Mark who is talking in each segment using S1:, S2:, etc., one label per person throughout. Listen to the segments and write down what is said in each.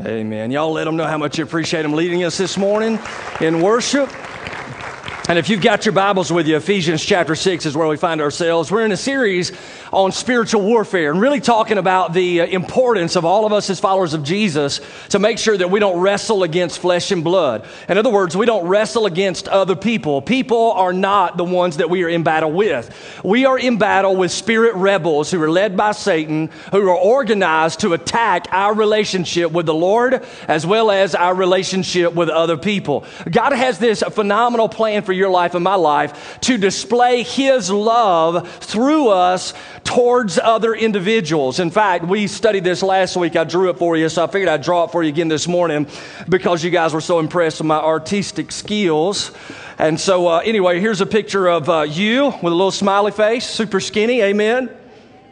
S1: Amen. Y'all let them know how much you appreciate them leading us this morning in worship. And if you've got your Bibles with you, Ephesians chapter 6 is where we find ourselves. We're in a series on spiritual warfare and really talking about the uh, importance of all of us as followers of Jesus to make sure that we don't wrestle against flesh and blood. In other words, we don't wrestle against other people. People are not the ones that we are in battle with. We are in battle with spirit rebels who are led by Satan, who are organized to attack our relationship with the Lord as well as our relationship with other people. God has this phenomenal plan for your life and my life to display His love through us towards other individuals. In fact, we studied this last week. I drew it for you, so I figured I'd draw it for you again this morning because you guys were so impressed with my artistic skills. And so, uh, anyway, here's a picture of uh, you with a little smiley face, super skinny. Amen.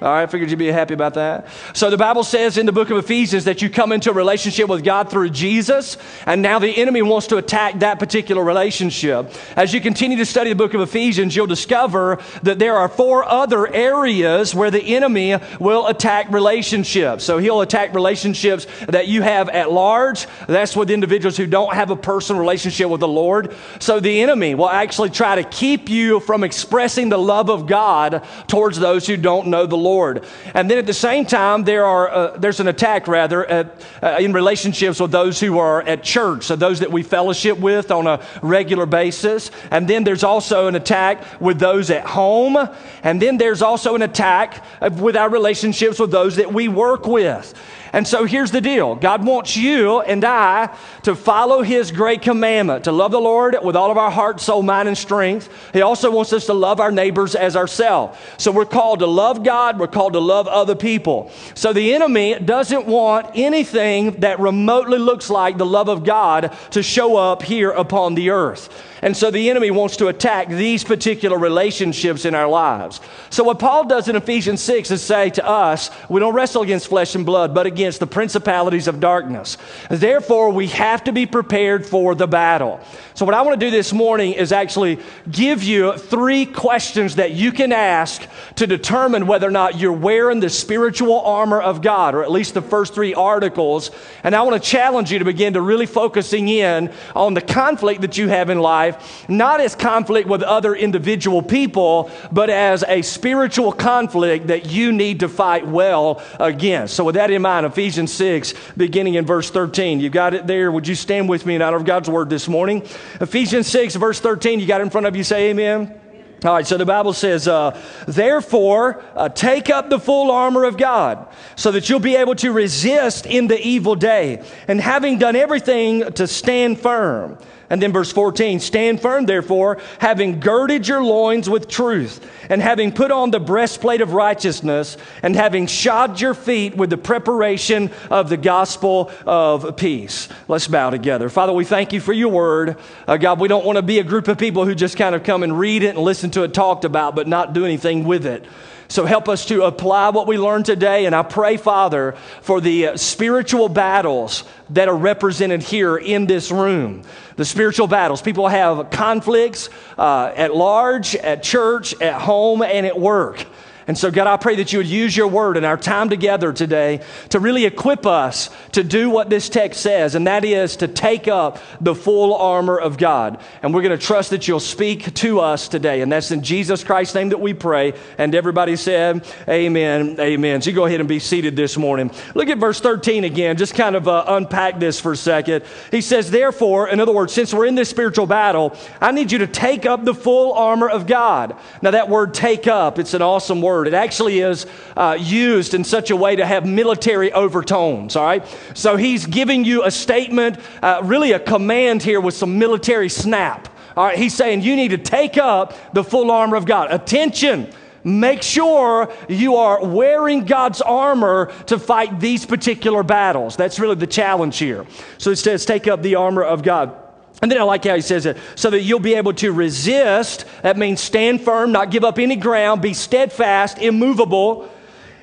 S1: All right, I figured you'd be happy about that. So the Bible says in the book of Ephesians that you come into a relationship with God through Jesus, and now the enemy wants to attack that particular relationship. As you continue to study the book of Ephesians, you'll discover that there are four other areas where the enemy will attack relationships. So he'll attack relationships that you have at large. That's with individuals who don't have a personal relationship with the Lord. So the enemy will actually try to keep you from expressing the love of God towards those who don't know the Lord. Lord. And then at the same time, there are, uh, there's an attack, rather, at, uh, in relationships with those who are at church, so those that we fellowship with on a regular basis. And then there's also an attack with those at home. And then there's also an attack with our relationships with those that we work with. And so here's the deal God wants you and I to follow His great commandment to love the Lord with all of our heart, soul, mind, and strength. He also wants us to love our neighbors as ourselves. So we're called to love God, we're called to love other people. So the enemy doesn't want anything that remotely looks like the love of God to show up here upon the earth. And so the enemy wants to attack these particular relationships in our lives. So what Paul does in Ephesians 6 is say to us, we don't wrestle against flesh and blood, but against the principalities of darkness. Therefore, we have to be prepared for the battle. So what I want to do this morning is actually give you three questions that you can ask to determine whether or not you're wearing the spiritual armor of God, or at least the first three articles. And I want to challenge you to begin to really focusing in on the conflict that you have in life life, not as conflict with other individual people, but as a spiritual conflict that you need to fight well against. So, with that in mind, Ephesians 6, beginning in verse 13, you got it there. Would you stand with me in honor of God's word this morning? Ephesians 6, verse 13, you got it in front of you, say amen. All right, so the Bible says, uh, therefore, uh, take up the full armor of God so that you'll be able to resist in the evil day, and having done everything to stand firm. And then verse 14, stand firm, therefore, having girded your loins with truth, and having put on the breastplate of righteousness, and having shod your feet with the preparation of the gospel of peace. Let's bow together. Father, we thank you for your word. Uh, God, we don't want to be a group of people who just kind of come and read it and listen to it talked about, but not do anything with it. So help us to apply what we learned today. And I pray, Father, for the uh, spiritual battles that are represented here in this room. The spiritual battles. People have conflicts uh, at large, at church, at home, and at work. And so, God, I pray that you would use your word in our time together today to really equip us to do what this text says, and that is to take up the full armor of God. And we're going to trust that you'll speak to us today. And that's in Jesus Christ's name that we pray. And everybody said, Amen, amen. So you go ahead and be seated this morning. Look at verse 13 again, just kind of uh, unpack this for a second. He says, Therefore, in other words, since we're in this spiritual battle, I need you to take up the full armor of God. Now, that word take up, it's an awesome word word. It actually is uh, used in such a way to have military overtones, all right? So he's giving you a statement, uh, really a command here with some military snap. All right, he's saying you need to take up the full armor of God. Attention. Make sure you are wearing God's armor to fight these particular battles. That's really the challenge here. So it says, take up the armor of God. And then I like how he says it so that you'll be able to resist. That means stand firm, not give up any ground, be steadfast, immovable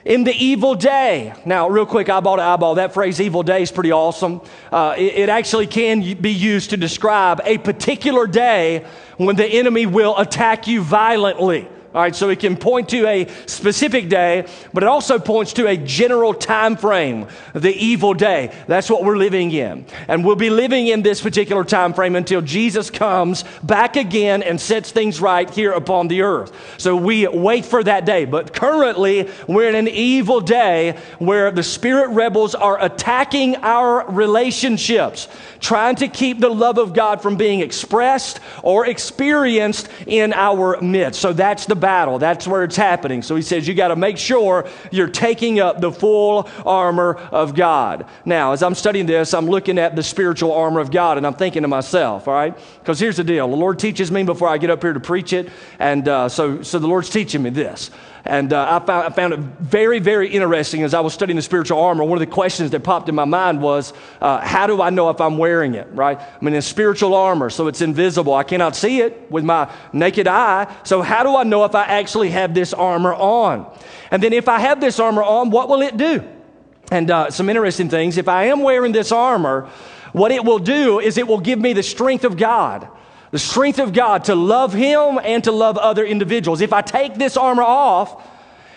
S1: in the evil day. Now, real quick, eyeball to eyeball, that phrase evil day is pretty awesome. Uh, it, it actually can be used to describe a particular day when the enemy will attack you violently. All right, so it can point to a specific day, but it also points to a general time frame, the evil day. That's what we're living in. And we'll be living in this particular time frame until Jesus comes back again and sets things right here upon the earth. So we wait for that day. But currently, we're in an evil day where the spirit rebels are attacking our relationships, trying to keep the love of God from being expressed or experienced in our midst. So that's the battle. That's where it's happening. So he says, you got to make sure you're taking up the full armor of God. Now, as I'm studying this, I'm looking at the spiritual armor of God and I'm thinking to myself, all right? Because here's the deal the Lord teaches me before I get up here to preach it. And uh, so, so the Lord's teaching me this. And uh, I, found, I, found, it very, very interesting as I was studying the spiritual armor. One of the questions that popped in my mind was, uh, how do I know if I'm wearing it, right? I mean, it's spiritual armor, so it's invisible. I cannot see it with my naked eye. So, how do I know if I actually have this armor on? And then, if I have this armor on, what will it do? And uh, some interesting things. If I am wearing this armor, what it will do is it will give me the strength of God the strength of God to love Him and to love other individuals. If I take this armor off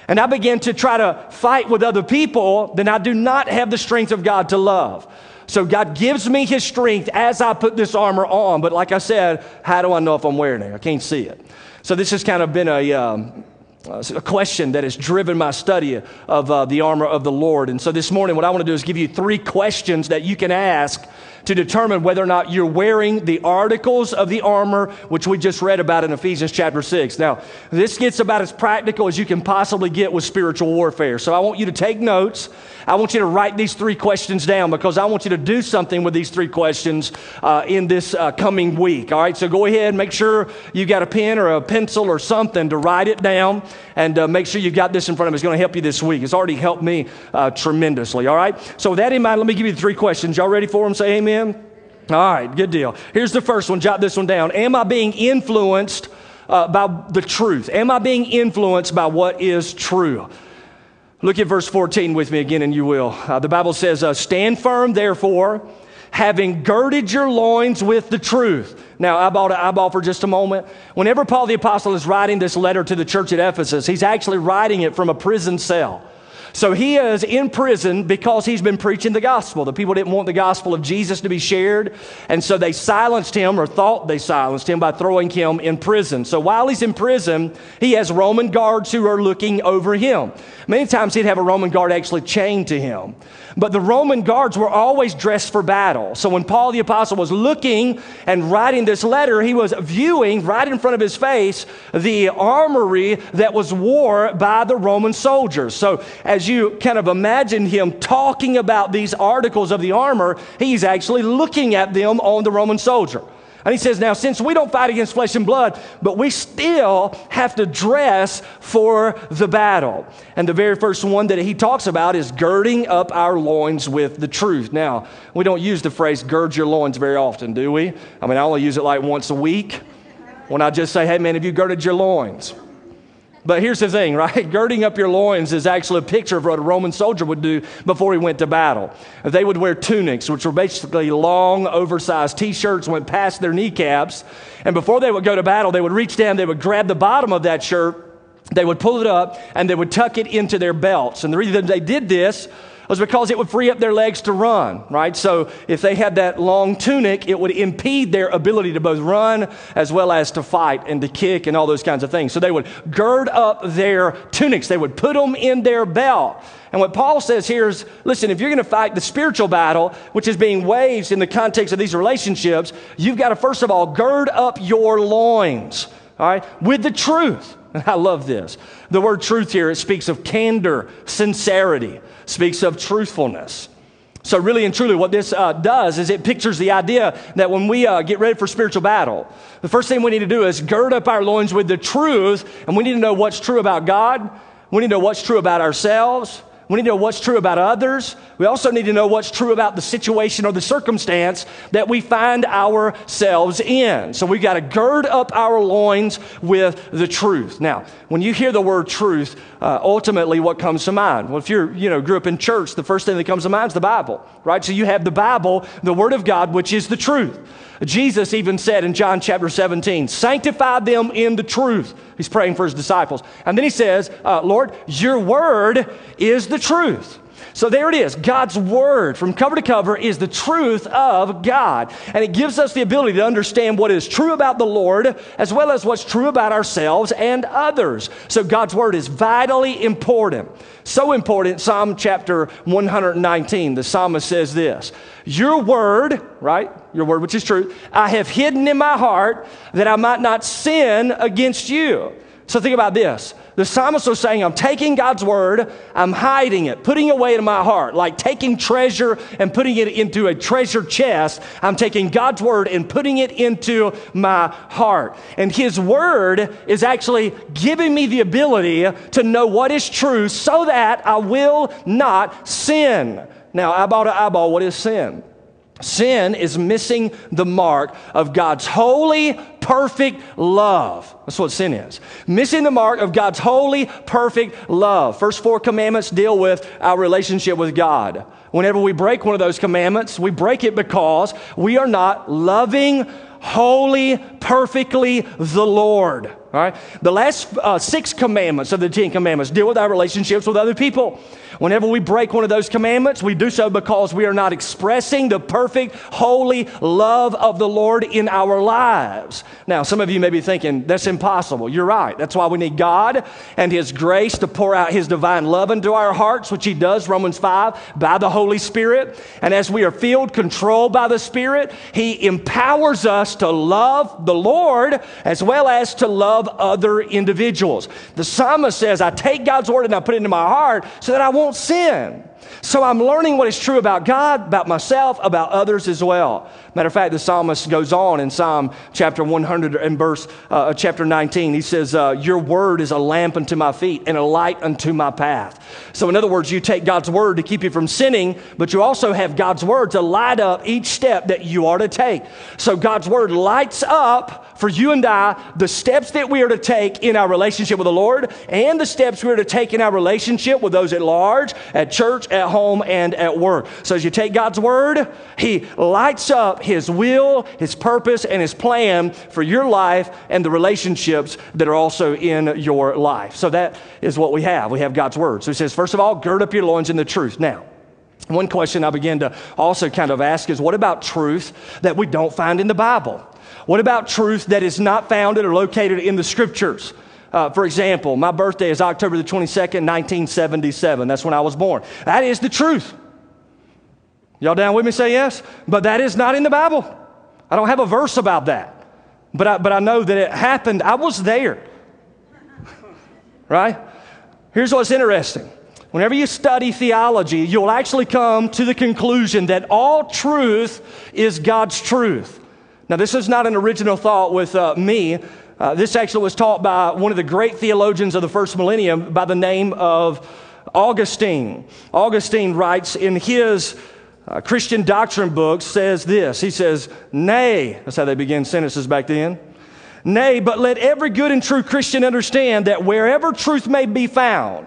S1: and I begin to try to fight with other people, then I do not have the strength of God to love. So God gives me His strength as I put this armor on. But like I said, how do I know if I'm wearing it? I can't see it. So this has kind of been a, um, a question that has driven my study of uh, the armor of the Lord. And so this morning, what I want to do is give you three questions that you can ask to determine whether or not you're wearing the articles of the armor, which we just read about in Ephesians chapter 6. Now, this gets about as practical as you can possibly get with spiritual warfare. So I want you to take notes. I want you to write these three questions down because I want you to do something with these three questions uh, in this uh, coming week. All right, so go ahead, make sure you got a pen or a pencil or something to write it down and uh, make sure you've got this in front of you. It's going to help you this week. It's already helped me uh, tremendously. All right, so with that in mind, let me give you three questions. Y'all ready for them? Say amen. Amen? All right, good deal. Here's the first one. Jot this one down. Am I being influenced uh, by the truth? Am I being influenced by what is true? Look at verse 14 with me again, and you will. Uh, the Bible says, uh, Stand firm, therefore, having girded your loins with the truth. Now, eyeball to eyeball for just a moment. Whenever Paul the Apostle is writing this letter to the church at Ephesus, he's actually writing it from a prison cell. So he is in prison because he's been preaching the gospel. The people didn't want the gospel of Jesus to be shared, and so they silenced him or thought they silenced him by throwing him in prison. So while he's in prison, he has Roman guards who are looking over him. Many times he'd have a Roman guard actually chained to him. But the Roman guards were always dressed for battle. So when Paul the Apostle was looking and writing this letter, he was viewing right in front of his face the armory that was wore by the Roman soldiers. So as you kind of imagine him talking about these articles of the armor, he's actually looking at them on the Roman soldier. And he says, Now, since we don't fight against flesh and blood, but we still have to dress for the battle. And the very first one that he talks about is girding up our loins with the truth. Now, we don't use the phrase gird your loins very often, do we? I mean, I only use it like once a week when I just say, Hey, man, have you girded your loins? But here's the thing, right? Girding up your loins is actually a picture of what a Roman soldier would do before he went to battle. They would wear tunics, which were basically long, oversized t shirts, went past their kneecaps. And before they would go to battle, they would reach down, they would grab the bottom of that shirt, they would pull it up, and they would tuck it into their belts. And the reason they did this was because it would free up their legs to run, right? So if they had that long tunic, it would impede their ability to both run as well as to fight and to kick and all those kinds of things. So they would gird up their tunics, they would put them in their belt. And what Paul says here is listen, if you're going to fight the spiritual battle, which is being waged in the context of these relationships, you've got to first of all gird up your loins, all right, with the truth. I love this. The word truth here, it speaks of candor, sincerity speaks of truthfulness. So, really and truly, what this uh, does is it pictures the idea that when we uh, get ready for spiritual battle, the first thing we need to do is gird up our loins with the truth, and we need to know what's true about God. We need to know what's true about ourselves. We need to know what's true about others. We also need to know what's true about the situation or the circumstance that we find ourselves in. So we've got to gird up our loins with the truth. Now, when you hear the word truth, uh, ultimately what comes to mind? Well, if you're, you know, grew up in church, the first thing that comes to mind is the Bible, right? So you have the Bible, the Word of God, which is the truth. Jesus even said in John chapter 17, sanctify them in the truth. He's praying for his disciples. And then he says, uh, Lord, your word is the truth. So there it is. God's word from cover to cover is the truth of God. And it gives us the ability to understand what is true about the Lord as well as what's true about ourselves and others. So God's word is vitally important. So important, Psalm chapter 119, the psalmist says this Your word, right? Your word, which is true, I have hidden in my heart that I might not sin against you. So think about this. The psalmist was saying, I'm taking God's word, I'm hiding it, putting it away in my heart, like taking treasure and putting it into a treasure chest. I'm taking God's word and putting it into my heart. And his word is actually giving me the ability to know what is true so that I will not sin. Now, eyeball to eyeball, what is sin? Sin is missing the mark of God's holy, perfect love. That's what sin is. Missing the mark of God's holy, perfect love. First four commandments deal with our relationship with God. Whenever we break one of those commandments, we break it because we are not loving, holy, perfectly the Lord. All right? The last uh, six commandments of the Ten Commandments deal with our relationships with other people. Whenever we break one of those commandments, we do so because we are not expressing the perfect, holy love of the Lord in our lives. Now, some of you may be thinking, that's impossible. You're right. That's why we need God and His grace to pour out His divine love into our hearts, which He does, Romans 5, by the Holy Spirit. And as we are filled, controlled by the Spirit, He empowers us to love the Lord as well as to love other individuals. The psalmist says, I take God's word and I put it into my heart so that I won't sin. So I'm learning what is true about God, about myself, about others as well. Matter of fact, the psalmist goes on in Psalm chapter 100 and verse uh, chapter 19. He says, uh, "Your word is a lamp unto my feet and a light unto my path." So, in other words, you take God's word to keep you from sinning, but you also have God's word to light up each step that you are to take. So, God's word lights up for you and I the steps that we are to take in our relationship with the Lord and the steps we are to take in our relationship with those at large, at church, at home, and at work. So as you take God's word, He lights up His will, His purpose, and His plan for your life and the relationships that are also in your life. So that is what we have. We have God's word. So He says, first of all, gird up your loins in the truth. Now, one question I begin to also kind of ask is what about truth that we don't find in the Bible? What about truth that is not founded or located in the scriptures? Uh, for example, my birthday is October the 22nd, 1977. That's when I was born. That is the truth. Y'all down with me? Say yes. But that is not in the Bible. I don't have a verse about that. But I, but I know that it happened. I was there. right? Here's what's interesting. Whenever you study theology, you'll actually come to the conclusion that all truth is God's truth. Now, this is not an original thought with uh, me. Uh, this actually was taught by one of the great theologians of the first millennium by the name of Augustine. Augustine writes in his uh, Christian doctrine book says this. He says, "Nay," that's how they begin sentences back then. Nay, but let every good and true Christian understand that wherever truth may be found,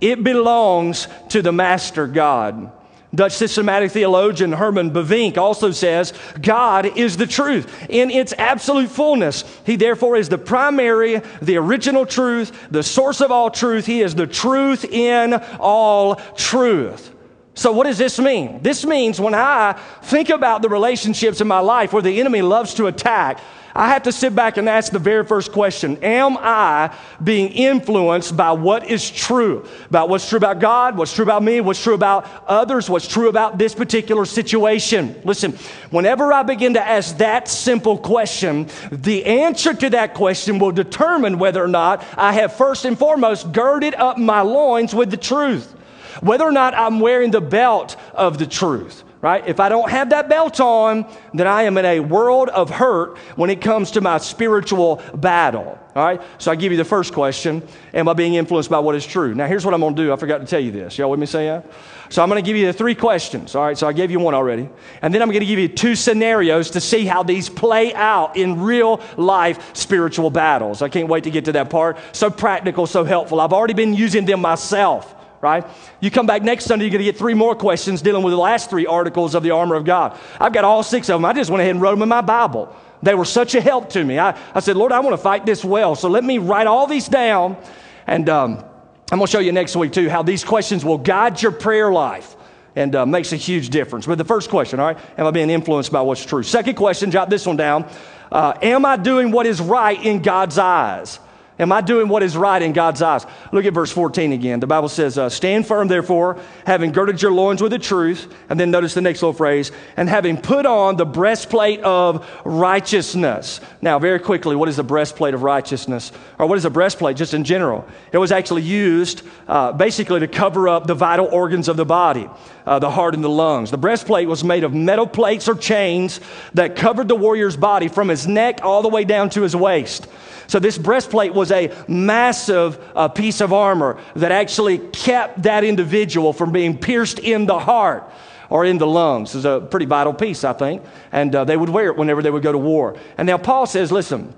S1: it belongs to the Master God. Dutch systematic theologian Herman Bavinck also says, God is the truth in its absolute fullness. He therefore is the primary, the original truth, the source of all truth. He is the truth in all truth. So, what does this mean? This means when I think about the relationships in my life where the enemy loves to attack, I have to sit back and ask the very first question Am I being influenced by what is true? About what's true about God, what's true about me, what's true about others, what's true about this particular situation? Listen, whenever I begin to ask that simple question, the answer to that question will determine whether or not I have first and foremost girded up my loins with the truth, whether or not I'm wearing the belt of the truth right? If I don't have that belt on, then I am in a world of hurt when it comes to my spiritual battle. All right? So I give you the first question Am I being influenced by what is true? Now, here's what I'm going to do. I forgot to tell you this. Y'all with me say that? So I'm going to give you the three questions. All right? So I gave you one already. And then I'm going to give you two scenarios to see how these play out in real life spiritual battles. I can't wait to get to that part. So practical, so helpful. I've already been using them myself right? You come back next Sunday, you're going to get three more questions dealing with the last three articles of the armor of God. I've got all six of them. I just went ahead and wrote them in my Bible. They were such a help to me. I, I said, Lord, I want to fight this well. So let me write all these down. And um, I'm going to show you next week, too, how these questions will guide your prayer life and uh, makes a huge difference. But the first question, all right, am I being influenced by what's true? Second question, jot this one down. Uh, am I doing what is right in God's eyes? Am I doing what is right in God's eyes? Look at verse 14 again. The Bible says, uh, Stand firm, therefore, having girded your loins with the truth. And then notice the next little phrase, and having put on the breastplate of righteousness. Now, very quickly, what is the breastplate of righteousness? Or what is a breastplate just in general? It was actually used uh, basically to cover up the vital organs of the body, uh, the heart and the lungs. The breastplate was made of metal plates or chains that covered the warrior's body from his neck all the way down to his waist. So, this breastplate was a massive uh, piece of armor that actually kept that individual from being pierced in the heart or in the lungs. It's a pretty vital piece, I think. And uh, they would wear it whenever they would go to war. And now, Paul says, listen,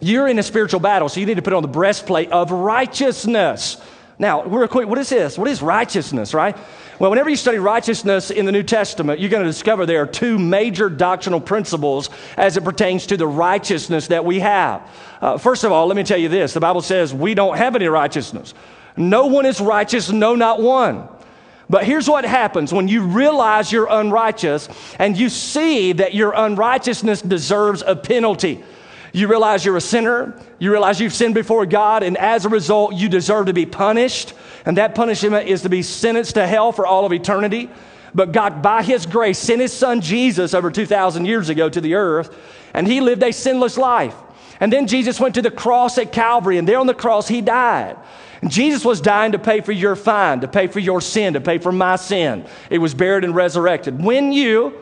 S1: you're in a spiritual battle, so you need to put on the breastplate of righteousness. Now, real quick, what is this? What is righteousness, right? Well, whenever you study righteousness in the New Testament, you're going to discover there are two major doctrinal principles as it pertains to the righteousness that we have. Uh, first of all, let me tell you this the Bible says we don't have any righteousness. No one is righteous, no, not one. But here's what happens when you realize you're unrighteous and you see that your unrighteousness deserves a penalty. You realize you're a sinner. You realize you've sinned before God, and as a result, you deserve to be punished. And that punishment is to be sentenced to hell for all of eternity. But God, by His grace, sent His Son Jesus over 2,000 years ago to the earth, and He lived a sinless life. And then Jesus went to the cross at Calvary, and there on the cross, He died. And Jesus was dying to pay for your fine, to pay for your sin, to pay for my sin. It was buried and resurrected. When you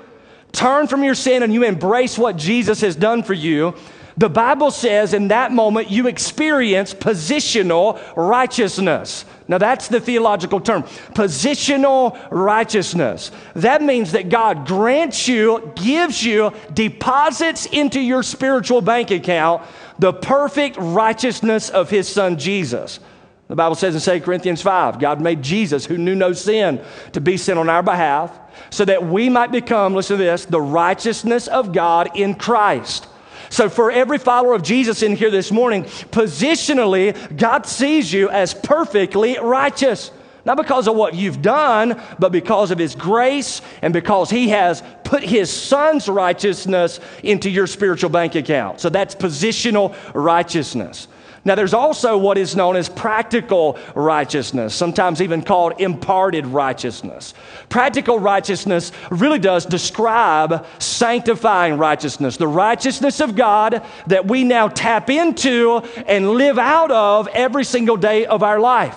S1: turn from your sin and you embrace what Jesus has done for you, the Bible says in that moment you experience positional righteousness. Now, that's the theological term positional righteousness. That means that God grants you, gives you, deposits into your spiritual bank account the perfect righteousness of His Son Jesus. The Bible says in 2 Corinthians 5 God made Jesus, who knew no sin, to be sin on our behalf, so that we might become, listen to this, the righteousness of God in Christ. So, for every follower of Jesus in here this morning, positionally, God sees you as perfectly righteous. Not because of what you've done, but because of His grace and because He has put His Son's righteousness into your spiritual bank account. So that's positional righteousness. Now, there's also what is known as practical righteousness, sometimes even called imparted righteousness. Practical righteousness really does describe sanctifying righteousness, the righteousness of God that we now tap into and live out of every single day of our life.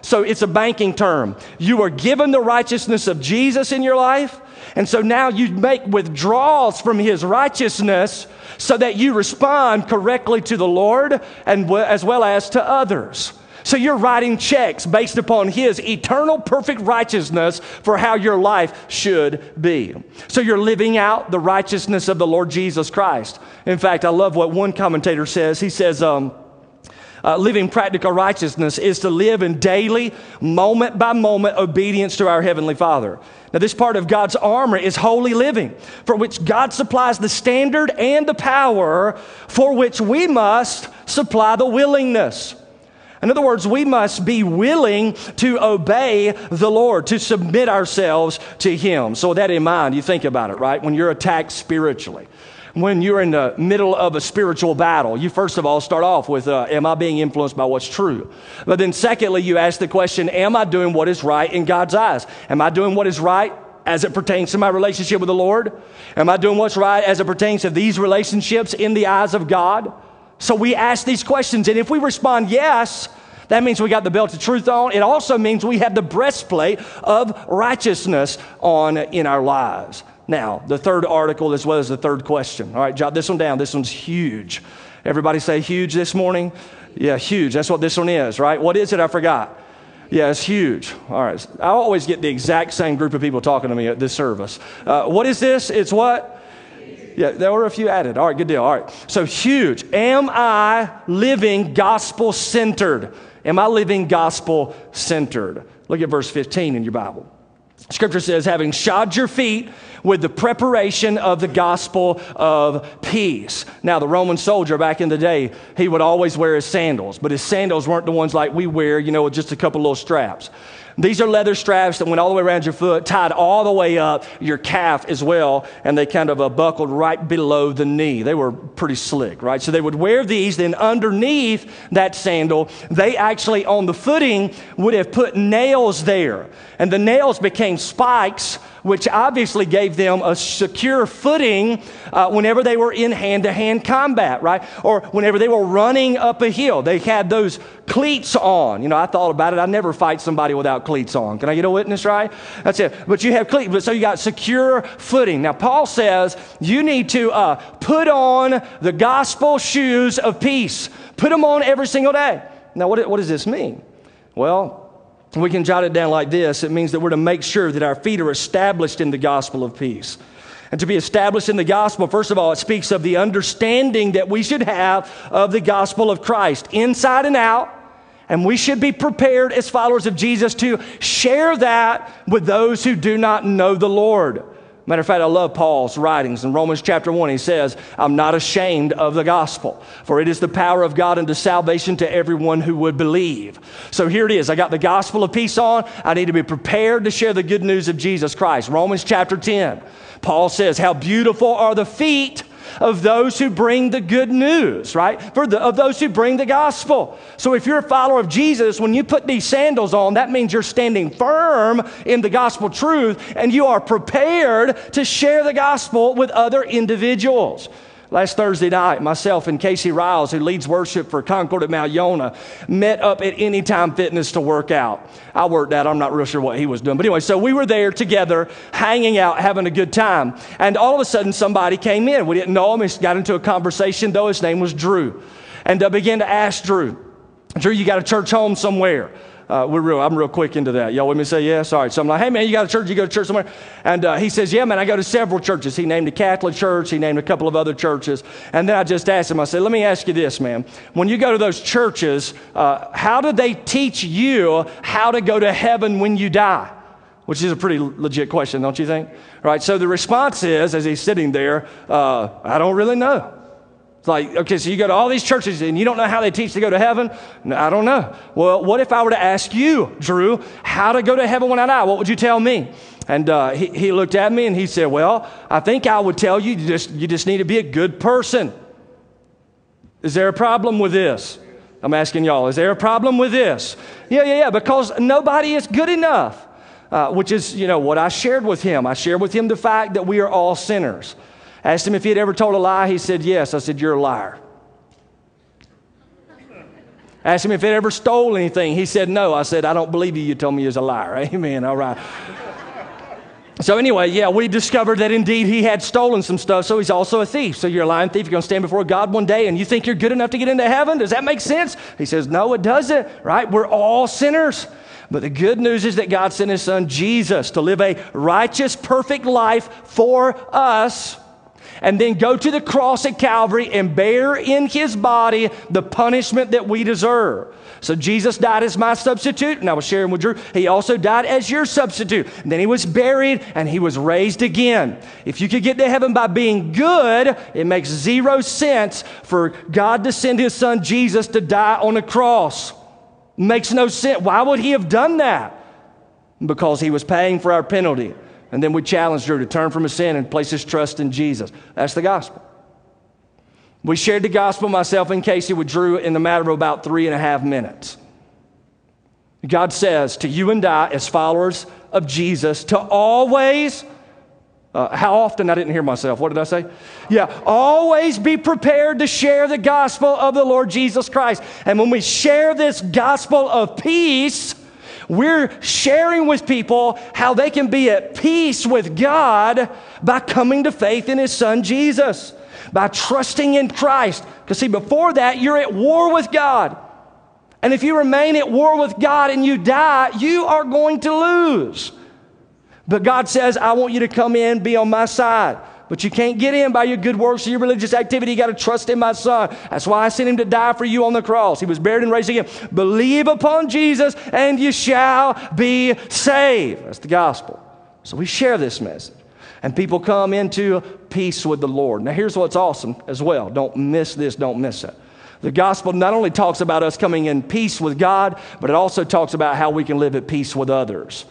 S1: So it's a banking term. You are given the righteousness of Jesus in your life, and so now you make withdrawals from his righteousness so that you respond correctly to the Lord and as well as to others. So you're writing checks based upon His eternal perfect righteousness for how your life should be. So you're living out the righteousness of the Lord Jesus Christ. In fact, I love what one commentator says. He says, um, uh, living practical righteousness is to live in daily, moment by moment obedience to our Heavenly Father. Now, this part of God's armor is holy living, for which God supplies the standard and the power, for which we must supply the willingness. In other words, we must be willing to obey the Lord, to submit ourselves to Him. So, with that in mind, you think about it, right? When you're attacked spiritually, when you're in the middle of a spiritual battle, you first of all start off with, uh, Am I being influenced by what's true? But then, secondly, you ask the question, Am I doing what is right in God's eyes? Am I doing what is right as it pertains to my relationship with the Lord? Am I doing what's right as it pertains to these relationships in the eyes of God? So we ask these questions, and if we respond yes, that means we got the belt of truth on. It also means we have the breastplate of righteousness on in our lives. Now, the third article as well as the third question. All right, jot this one down. This one's huge. Everybody say huge this morning. Yeah, huge. That's what this one is, right? What is it? I forgot. Yeah, it's huge. All right. I always get the exact same group of people talking to me at this service. Uh, what is this? It's what? Yeah, there were a few added. All right, good deal. All right. So huge. Am I living gospel centered? Am I living gospel centered? Look at verse 15 in your Bible. Scripture says, having shod your feet with the preparation of the gospel of peace. Now, the Roman soldier back in the day, he would always wear his sandals, but his sandals weren't the ones like we wear, you know, with just a couple little straps. These are leather straps that went all the way around your foot, tied all the way up your calf as well, and they kind of uh, buckled right below the knee. They were pretty slick, right? So they would wear these, then underneath that sandal, they actually on the footing would have put nails there. And the nails became spikes which obviously gave them a secure footing uh, whenever they were in hand to hand combat, right? Or whenever they were running up a hill. They had those cleats on. You know, I thought about it. I never fight somebody without cleats on. Can I get a witness, right? That's it. But you have cleats, but so you got secure footing. Now, Paul says you need to uh, put on the gospel shoes of peace, put them on every single day. Now, what, what does this mean? Well, we can jot it down like this it means that we're to make sure that our feet are established in the gospel of peace. And to be established in the gospel, first of all, it speaks of the understanding that we should have of the gospel of Christ inside and out. And we should be prepared as followers of Jesus to share that with those who do not know the Lord. Matter of fact, I love Paul's writings. In Romans chapter 1, he says, I'm not ashamed of the gospel, for it is the power of God unto salvation to everyone who would believe. So here it is. I got the gospel of peace on. I need to be prepared to share the good news of Jesus Christ. Romans chapter 10, Paul says, How beautiful are the feet of those who bring the good news, right? For the, of those who bring the gospel. So if you're a follower of Jesus, when you put these sandals on, that means you're standing firm in the gospel truth and you are prepared to share the gospel with other individuals. Last Thursday night, myself and Casey Riles, who leads worship for Concord at Mount Yonah, met up at Anytime Fitness to work out. I worked out, I'm not real sure what he was doing. But anyway, so we were there together, hanging out, having a good time. And all of a sudden, somebody came in. We didn't know him. He got into a conversation, though. His name was Drew. And I began to ask Drew, Drew, you got a church home somewhere? Uh, we're real, I'm real quick into that. Y'all with me say yes? All right. So I'm like, hey, man, you got a church? You go to church somewhere? And uh, he says, yeah, man, I go to several churches. He named a Catholic church. He named a couple of other churches. And then I just asked him, I said, let me ask you this, man. When you go to those churches, uh, how do they teach you how to go to heaven when you die? Which is a pretty legit question, don't you think? Right. So the response is, as he's sitting there, uh, I don't really know. Like, okay, so you go to all these churches and you don't know how they teach to go to heaven? No, I don't know. Well, what if I were to ask you, Drew, how to go to heaven when I die? What would you tell me? And uh, he, he looked at me and he said, Well, I think I would tell you, you just, you just need to be a good person. Is there a problem with this? I'm asking y'all, is there a problem with this? Yeah, yeah, yeah, because nobody is good enough, uh, which is, you know, what I shared with him. I shared with him the fact that we are all sinners. Asked him if he had ever told a lie. He said, Yes. I said, You're a liar. Asked him if he had ever stole anything. He said, No. I said, I don't believe you. You told me you was a liar. Amen. All right. So, anyway, yeah, we discovered that indeed he had stolen some stuff, so he's also a thief. So, you're a lying thief. You're going to stand before God one day and you think you're good enough to get into heaven? Does that make sense? He says, No, it doesn't, right? We're all sinners. But the good news is that God sent his son Jesus to live a righteous, perfect life for us and then go to the cross at Calvary and bear in his body the punishment that we deserve. So Jesus died as my substitute, and I was sharing with Drew. He also died as your substitute. And then he was buried and he was raised again. If you could get to heaven by being good, it makes zero sense for God to send his son Jesus to die on a cross. Makes no sense. Why would he have done that? Because he was paying for our penalty. And then we challenged Drew to turn from his sin and place his trust in Jesus. That's the gospel. We shared the gospel, myself and Casey, with Drew in the matter of about three and a half minutes. God says to you and I, as followers of Jesus, to always, uh, how often? I didn't hear myself. What did I say? Yeah, always be prepared to share the gospel of the Lord Jesus Christ. And when we share this gospel of peace, we're sharing with people how they can be at peace with God by coming to faith in His Son Jesus, by trusting in Christ. Because, see, before that, you're at war with God. And if you remain at war with God and you die, you are going to lose. But God says, I want you to come in, be on my side. But you can't get in by your good works or your religious activity. You got to trust in my son. That's why I sent him to die for you on the cross. He was buried and raised again. Believe upon Jesus and you shall be saved. That's the gospel. So we share this message. And people come into peace with the Lord. Now, here's what's awesome as well. Don't miss this, don't miss it. The gospel not only talks about us coming in peace with God, but it also talks about how we can live at peace with others.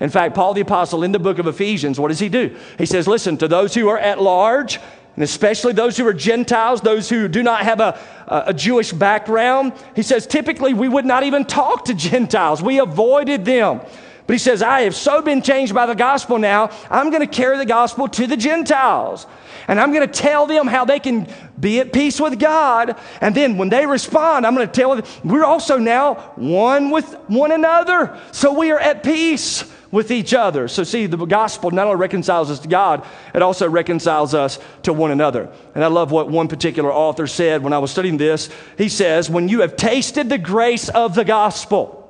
S1: In fact, Paul the Apostle in the book of Ephesians, what does he do? He says, Listen, to those who are at large, and especially those who are Gentiles, those who do not have a, a, Jewish background, he says, typically we would not even talk to Gentiles. We avoided them. But he says, I have so been changed by the gospel now, I'm going to carry the gospel to the Gentiles. And I'm going to tell them how they can be at peace with God. And then when they respond, I'm going to tell them we're also now one with one another. So we are at peace with each other. So, see, the gospel not only reconciles us to God, it also reconciles us to one another. And I love what one particular author said when I was studying this. He says, When you have tasted the grace of the gospel,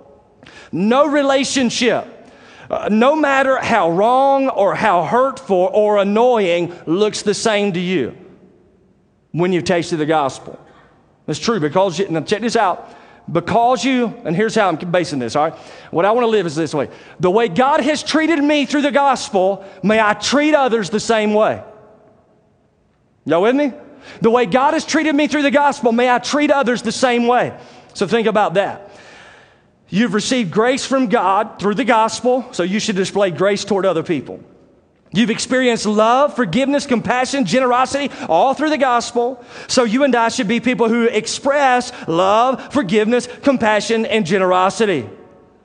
S1: no relationship, uh, no matter how wrong or how hurtful or annoying, looks the same to you when you've tasted the gospel. It's true because, you, now check this out because you, and here's how I'm basing this, all right? What I want to live is this way. The way God has treated me through the gospel, may I treat others the same way. Y'all with me? The way God has treated me through the gospel, may I treat others the same way. So think about that. You've received grace from God through the gospel, so you should display grace toward other people. You've experienced love, forgiveness, compassion, generosity all through the gospel. So you and I should be people who express love, forgiveness, compassion, and generosity.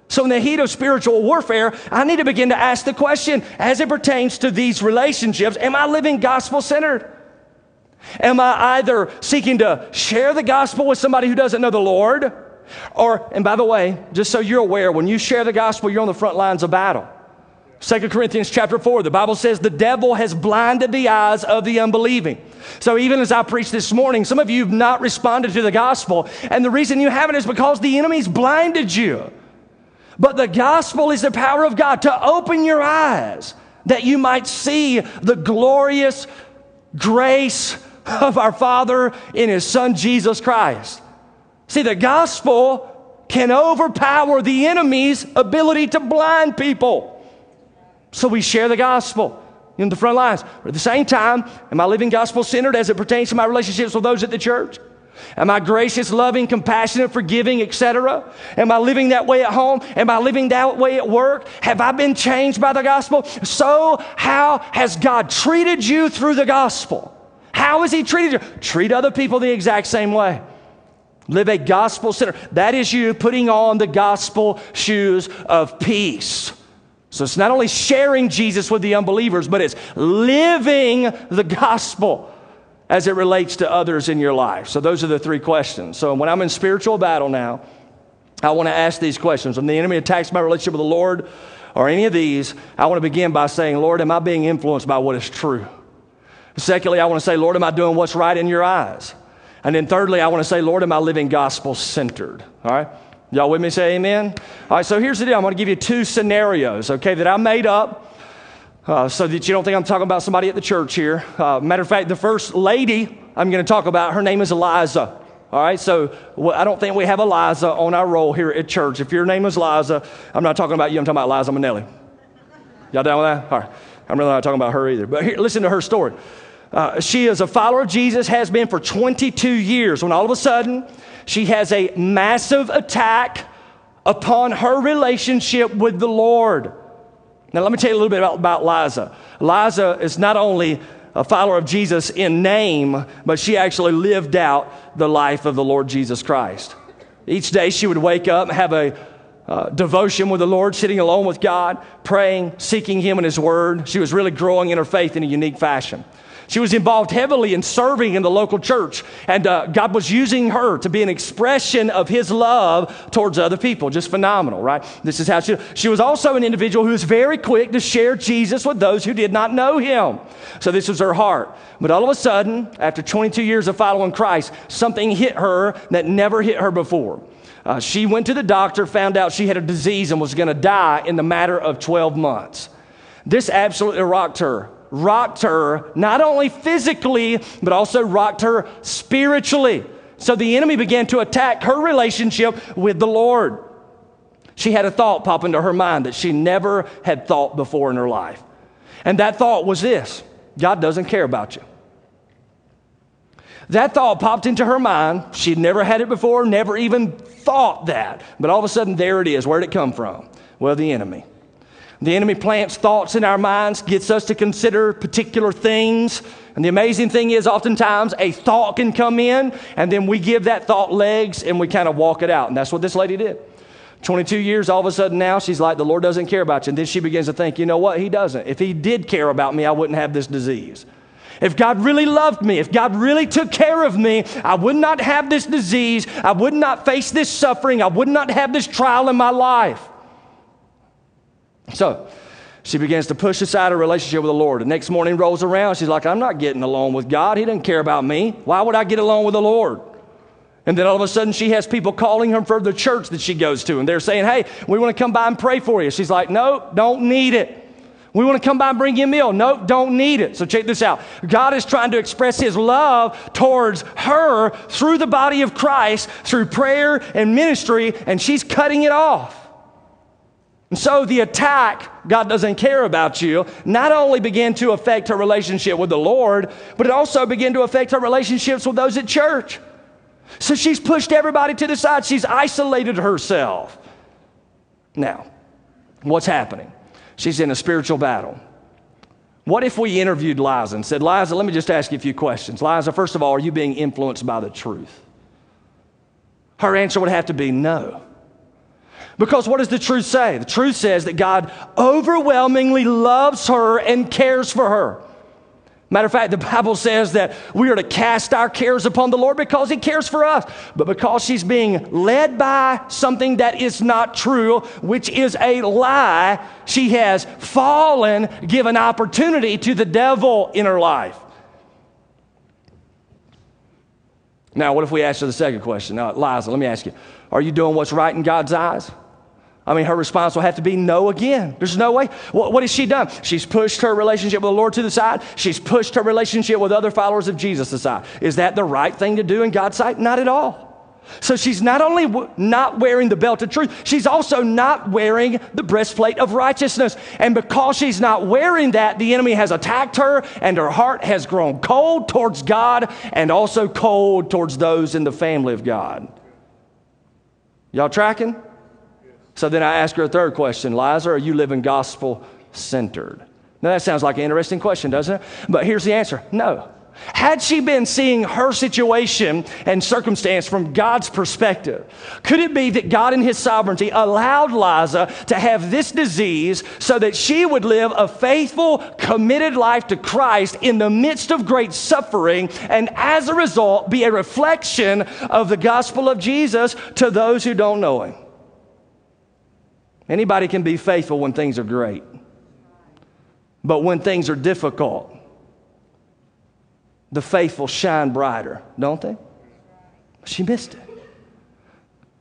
S1: So in the heat of spiritual warfare, I need to begin to ask the question as it pertains to these relationships, am I living gospel centered? Am I either seeking to share the gospel with somebody who doesn't know the Lord? Or, and by the way, just so you're aware, when you share the gospel, you're on the front lines of battle. 2 Corinthians chapter 4, the Bible says the devil has blinded the eyes of the unbelieving. So even as I preached this morning, some of you have not responded to the gospel. And the reason you haven't is because the enemy's blinded you. But the gospel is the power of God to open your eyes that you might see the glorious grace of our Father in His Son Jesus Christ. See, the gospel can overpower the enemy's ability to blind people. So we share the gospel in the front lines. But at the same time, am I living gospel centered as it pertains to my relationships with those at the church? Am I gracious, loving, compassionate, forgiving, etc.? Am I living that way at home? Am I living that way at work? Have I been changed by the gospel? So, how has God treated you through the gospel? How has He treated you? Treat other people the exact same way. Live a gospel center. That is you putting on the gospel shoes of peace. So it's not only sharing Jesus with the unbelievers, but it's living the gospel as it relates to others in your life. So those are the three questions. So when I'm in spiritual battle now, I want to ask these questions. When the enemy attacks my relationship with the Lord or any of these, I want to begin by saying, Lord, am I being influenced by what is true? Secondly, I want to say, Lord, am I doing what's right in your eyes? And then thirdly, I want to say, Lord, am I living gospel centered? All right? Y'all with me? Say amen. All right, so here's the deal. I'm going to give you two scenarios, okay, that I made up uh, so that you don't think I'm talking about somebody at the church here. Uh, matter of fact, the first lady I'm going to talk about, her name is Eliza. All right, so well, I don't think we have Eliza on our roll here at church. If your name is Eliza, I'm not talking about you, I'm talking about Eliza Minnelli. Y'all down with that? All right. I'm really not talking about her either. But here, listen to her story. Uh, she is a follower of Jesus, has been for 22 years, when all of a sudden she has a massive attack upon her relationship with the Lord. Now, let me tell you a little bit about, about Liza. Liza is not only a follower of Jesus in name, but she actually lived out the life of the Lord Jesus Christ. Each day she would wake up and have a uh, devotion with the Lord, sitting alone with God, praying, seeking Him and His Word. She was really growing in her faith in a unique fashion. She was involved heavily in serving in the local church, and uh, God was using her to be an expression of His love towards other people. Just phenomenal, right? This is how she. She was also an individual who was very quick to share Jesus with those who did not know Him. So this was her heart. But all of a sudden, after 22 years of following Christ, something hit her that never hit her before. Uh, she went to the doctor, found out she had a disease and was going to die in the matter of 12 months. This absolutely rocked her. Rocked her not only physically, but also rocked her spiritually. So the enemy began to attack her relationship with the Lord. She had a thought pop into her mind that she never had thought before in her life. And that thought was this God doesn't care about you. That thought popped into her mind. She'd never had it before, never even thought that. But all of a sudden, there it is. Where'd it come from? Well, the enemy. The enemy plants thoughts in our minds, gets us to consider particular things. And the amazing thing is, oftentimes a thought can come in, and then we give that thought legs and we kind of walk it out. And that's what this lady did. 22 years, all of a sudden now she's like, the Lord doesn't care about you. And then she begins to think, you know what? He doesn't. If He did care about me, I wouldn't have this disease. If God really loved me, if God really took care of me, I would not have this disease. I would not face this suffering. I would not have this trial in my life. So she begins to push aside her relationship with the Lord. The next morning rolls around. She's like, I'm not getting along with God. He doesn't care about me. Why would I get along with the Lord? And then all of a sudden, she has people calling her for the church that she goes to, and they're saying, Hey, we want to come by and pray for you. She's like, No, don't need it. We want to come by and bring you a meal. No, don't need it. So check this out. God is trying to express his love towards her through the body of Christ, through prayer and ministry, and she's cutting it off. And so the attack, God doesn't care about you, not only began to affect her relationship with the Lord, but it also began to affect her relationships with those at church. So she's pushed everybody to the side. She's isolated herself. Now, what's happening? She's in a spiritual battle. What if we interviewed Liza and said, Liza, let me just ask you a few questions. Liza, first of all, are you being influenced by the truth? Her answer would have to be no. Because what does the truth say? The truth says that God overwhelmingly loves her and cares for her. Matter of fact, the Bible says that we are to cast our cares upon the Lord because He cares for us. But because she's being led by something that is not true, which is a lie, she has fallen, given opportunity to the devil in her life. Now, what if we ask her the second question? Now, Liza, let me ask you Are you doing what's right in God's eyes? I mean, her response will have to be no again. There's no way. What, what, has she done? She's pushed her relationship with the Lord to the side. She's pushed her relationship with other followers of Jesus aside. Is that the right thing to do in God's sight? Not at all. So she's not only w- not wearing the belt of truth, she's also not wearing the breastplate of righteousness. And because she's not wearing that, the enemy has attacked her, and her heart has grown cold towards God and also cold towards those in the family of God. Y'all tracking? So then I ask her a third question Liza, are you living gospel centered? Now that sounds like an interesting question, doesn't it? But here's the answer no. Had she been seeing her situation and circumstance from God's perspective, could it be that God in His sovereignty allowed Liza to have this disease so that she would live a faithful, committed life to Christ in the midst of great suffering and as a result be a reflection of the gospel of Jesus to those who don't know Him? Anybody can be faithful when things are great. But when things are difficult, the faithful shine brighter, don't they? She missed it.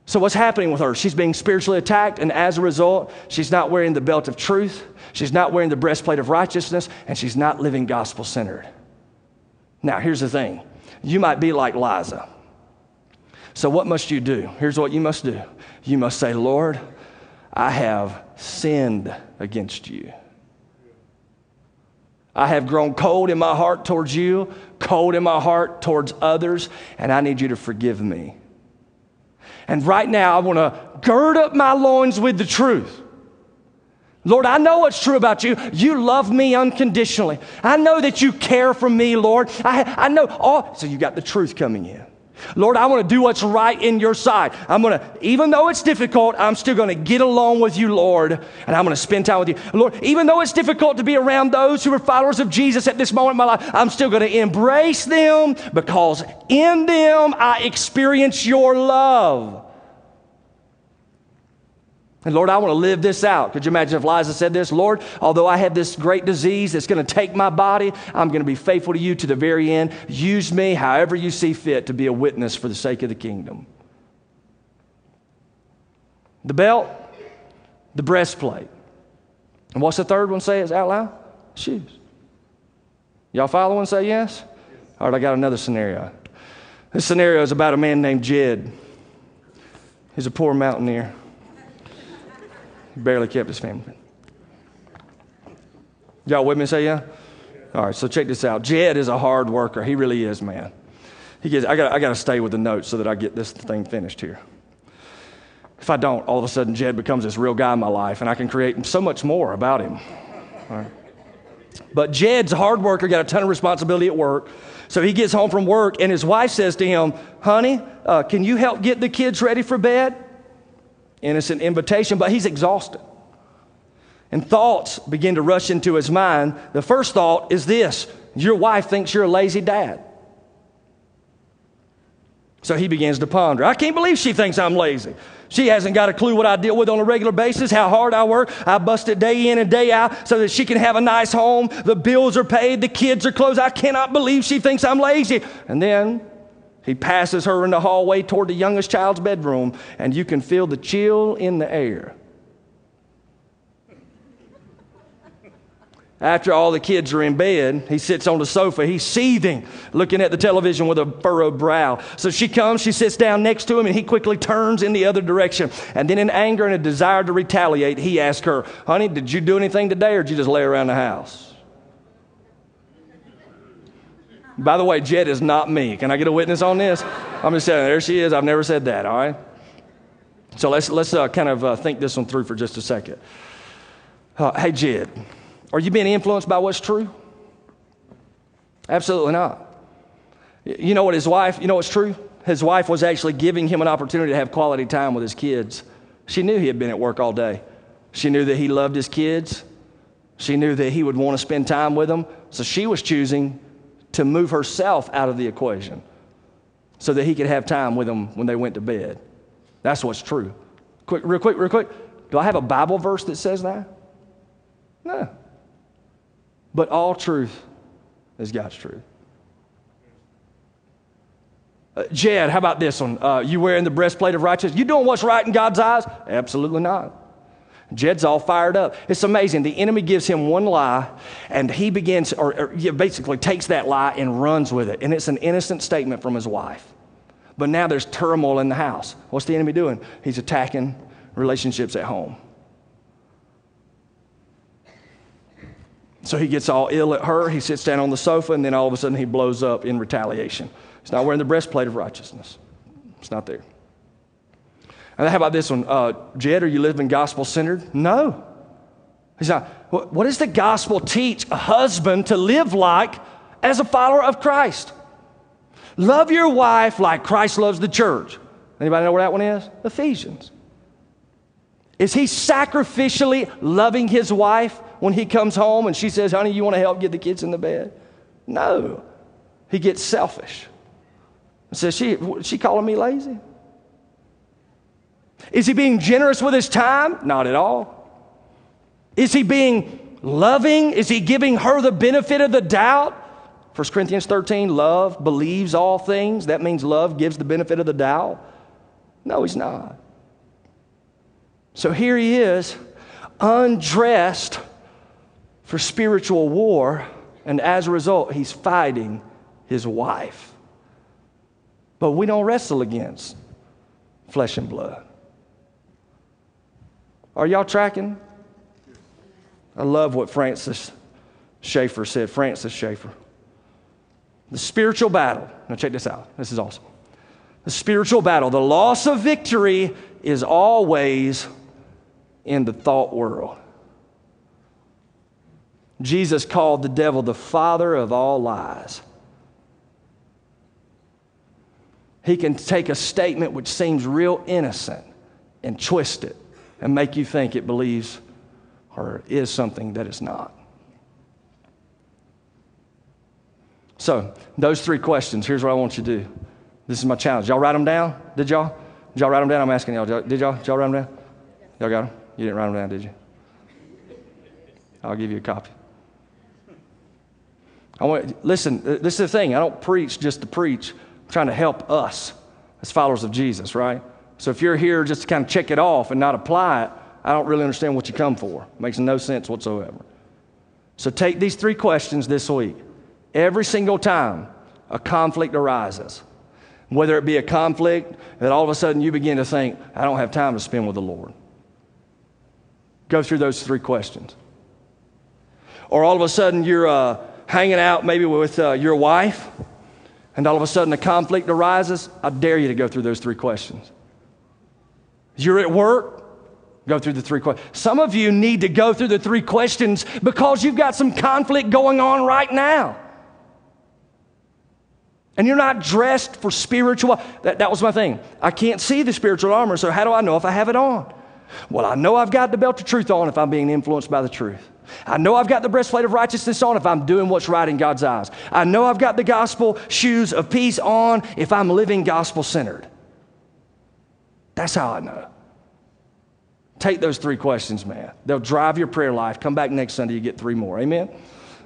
S1: So, what's happening with her? She's being spiritually attacked, and as a result, she's not wearing the belt of truth, she's not wearing the breastplate of righteousness, and she's not living gospel centered. Now, here's the thing you might be like Liza. So, what must you do? Here's what you must do you must say, Lord, I have sinned against you. I have grown cold in my heart towards you, cold in my heart towards others, and I need you to forgive me. And right now, I want to gird up my loins with the truth. Lord, I know what's true about you. You love me unconditionally. I know that you care for me, Lord. I, I know all. So you got the truth coming in. Lord, I want to do what's right in your sight. I'm going to, even though it's difficult, I'm still going to get along with you, Lord, and I'm going to spend time with you. Lord, even though it's difficult to be around those who are followers of Jesus at this moment in my life, I'm still going to embrace them because in them I experience your love. And Lord, I want to live this out. Could you imagine if Liza said this? Lord, although I have this great disease that's going to take my body, I'm going to be faithful to you to the very end. Use me however you see fit to be a witness for the sake of the kingdom. the belt, the breastplate. And what's the third one say out loud? Shoes. Y'all following? Say yes? All right, I got another scenario. This scenario is about a man named Jed. He's a poor mountaineer. Barely kept his family. Y'all with me? Say yeah? All right, so check this out. Jed is a hard worker. He really is, man. He gets, I got I to stay with the notes so that I get this thing finished here. If I don't, all of a sudden Jed becomes this real guy in my life, and I can create so much more about him. But Jed's a hard worker, got a ton of responsibility at work. So he gets home from work, and his wife says to him, Honey, uh, can you help get the kids ready for bed? Innocent invitation, but he's exhausted. And thoughts begin to rush into his mind. The first thought is this Your wife thinks you're a lazy dad. So he begins to ponder. I can't believe she thinks I'm lazy. She hasn't got a clue what I deal with on a regular basis, how hard I work. I bust it day in and day out so that she can have a nice home. The bills are paid, the kids are closed. I cannot believe she thinks I'm lazy. And then he passes her in the hallway toward the youngest child's bedroom, and you can feel the chill in the air. After all the kids are in bed, he sits on the sofa. He's seething, looking at the television with a furrowed brow. So she comes, she sits down next to him, and he quickly turns in the other direction. And then, in anger and a desire to retaliate, he asks her, Honey, did you do anything today, or did you just lay around the house? By the way, Jed is not me. Can I get a witness on this? I'm just saying, there she is. I've never said that, all right? So let's, let's uh, kind of uh, think this one through for just a second. Uh, hey, Jed. Are you being influenced by what's true? Absolutely not. You know what his wife, you know what's true? His wife was actually giving him an opportunity to have quality time with his kids. She knew he had been at work all day. She knew that he loved his kids. She knew that he would want to spend time with them. So she was choosing to move herself out of the equation so that he could have time with them when they went to bed. That's what's true. Quick, real quick, real quick. Do I have a Bible verse that says that? No. But all truth is God's truth. Uh, Jed, how about this one? Uh, you wearing the breastplate of righteousness? You doing what's right in God's eyes? Absolutely not. Jed's all fired up. It's amazing. The enemy gives him one lie, and he begins, or, or basically takes that lie and runs with it. And it's an innocent statement from his wife. But now there's turmoil in the house. What's the enemy doing? He's attacking relationships at home. So he gets all ill at her. He sits down on the sofa, and then all of a sudden he blows up in retaliation. He's not wearing the breastplate of righteousness, it's not there. And how about this one? Uh, Jed, are you living gospel centered? No. He's not. What does the gospel teach a husband to live like as a follower of Christ? Love your wife like Christ loves the church. Anybody know where that one is? Ephesians. Is he sacrificially loving his wife when he comes home and she says, Honey, you want to help get the kids in the bed? No. He gets selfish and says, She, she calling me lazy? Is he being generous with his time? Not at all. Is he being loving? Is he giving her the benefit of the doubt? 1 Corinthians 13, love believes all things. That means love gives the benefit of the doubt. No, he's not. So here he is, undressed for spiritual war, and as a result, he's fighting his wife. But we don't wrestle against flesh and blood. Are y'all tracking? I love what Francis Schaeffer said. Francis Schaeffer. The spiritual battle. Now, check this out. This is awesome. The spiritual battle, the loss of victory is always in the thought world. Jesus called the devil the father of all lies. He can take a statement which seems real innocent and twist it and make you think it believes or is something that it's not. So, those three questions, here's what I want you to do. This is my challenge. Y'all write them down? Did y'all? Did y'all write them down? I'm asking y'all. Did y'all? Did y'all write them down? Y'all got them? You didn't write them down, did you? I'll give you a copy. I want listen, uh, this is the thing. I don't preach just to preach. I'm trying to help us as followers of Jesus, right? So if you're here just to kind of check it off and not apply it, I don't really understand what you come for. It makes no sense whatsoever. So take these three questions this week. Every single time a conflict arises, whether it be a conflict that all of a sudden you begin to think, I don't have time to spend with the Lord. Go through those three questions. Or all of a sudden you're uh, hanging out maybe with uh, your wife, and all of a sudden a conflict arises. I dare you to go through those three questions. You're at work, Go through the three questions. Some of you need to go through the three questions because you've got some conflict going on right now. And you're not dressed for spiritual. That, that was my thing. I can't see the spiritual armor, so how do I know if I have it on? Well, I know I've got the belt of truth on if I'm being influenced by the truth. I know I've got the breastplate of righteousness on if I'm doing what's right in God's eyes. I know I've got the gospel shoes of peace on if I'm living gospel centered. That's how I know. Take those three questions, man. They'll drive your prayer life. Come back next Sunday, you get three more. Amen?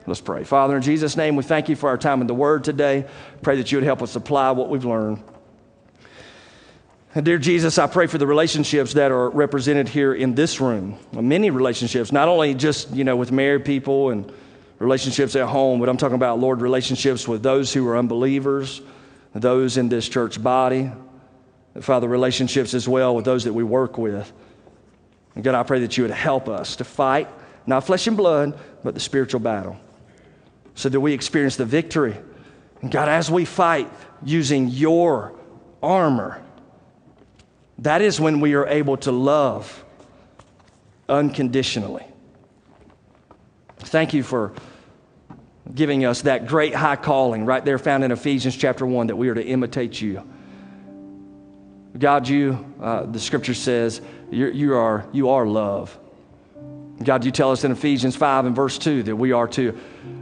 S1: Let's pray. Father, in Jesus' name, we thank you for our time in the Word today. Pray that you would help us apply what we've learned. And dear Jesus, I pray for the relationships that are represented here in this room. Many relationships, not only just, you know, with married people and relationships at home, but I'm talking about, Lord, relationships with those who are unbelievers, those in this church body. Father, relationships as well with those that we work with. And God, I pray that you would help us to fight, not flesh and blood, but the spiritual battle, so that we experience the victory. And God, as we fight using your armor, that is when we are able to love unconditionally. Thank you for giving us that great high calling right there found in Ephesians chapter 1 that we are to imitate you. God, you, uh, the scripture says, you are, you are love. God, you tell us in Ephesians 5 and verse 2 that we are to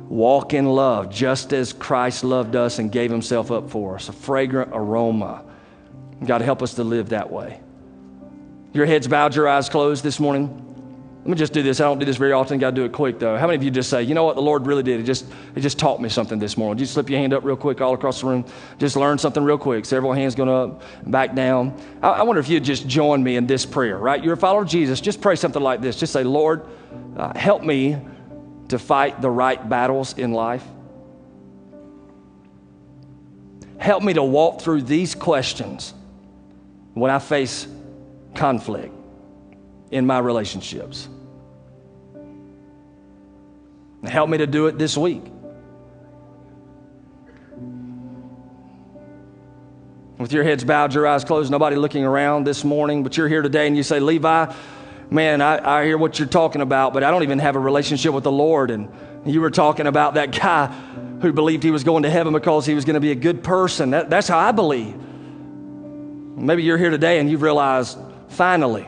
S1: walk in love just as Christ loved us and gave himself up for us, a fragrant aroma. God, help us to live that way. Your heads bowed, your eyes closed this morning. Let me just do this. I don't do this very often. Got to do it quick though. How many of you just say, you know what, the Lord really did? It just, it just taught me something this morning. Just slip your hand up real quick all across the room. Just learn something real quick. Several hands going up, back down. I, I wonder if you'd just join me in this prayer, right? You're a follower of Jesus. Just pray something like this. Just say, Lord, uh, help me to fight the right battles in life. Help me to walk through these questions when I face conflict in my relationships. Help me to do it this week. With your heads bowed, your eyes closed, nobody looking around this morning, but you're here today and you say, Levi, man, I, I hear what you're talking about, but I don't even have a relationship with the Lord. And you were talking about that guy who believed he was going to heaven because he was going to be a good person. That, that's how I believe. Maybe you're here today and you've realized finally,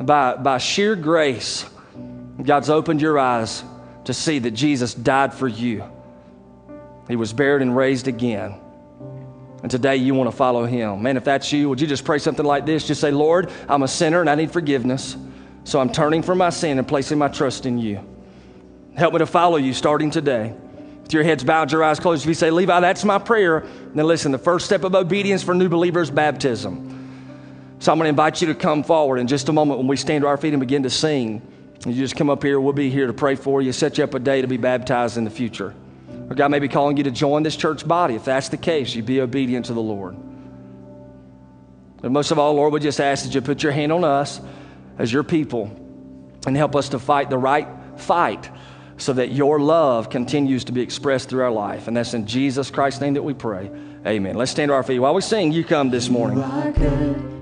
S1: by, by sheer grace, God's opened your eyes to see that Jesus died for you. He was buried and raised again. And today you want to follow him. Man, if that's you, would you just pray something like this? Just say, Lord, I'm a sinner and I need forgiveness. So I'm turning from my sin and placing my trust in you. Help me to follow you starting today. With your heads bowed, your eyes closed. If you say, Levi, that's my prayer, then listen, the first step of obedience for new believers baptism. So I'm going to invite you to come forward in just a moment when we stand to our feet and begin to sing. You just come up here. We'll be here to pray for you, set you up a day to be baptized in the future. Or God may be calling you to join this church body. If that's the case, you be obedient to the Lord. But most of all, Lord, we just ask that you put your hand on us as your people and help us to fight the right fight so that your love continues to be expressed through our life. And that's in Jesus Christ's name that we pray. Amen. Let's stand to our feet. While we sing, you come this morning.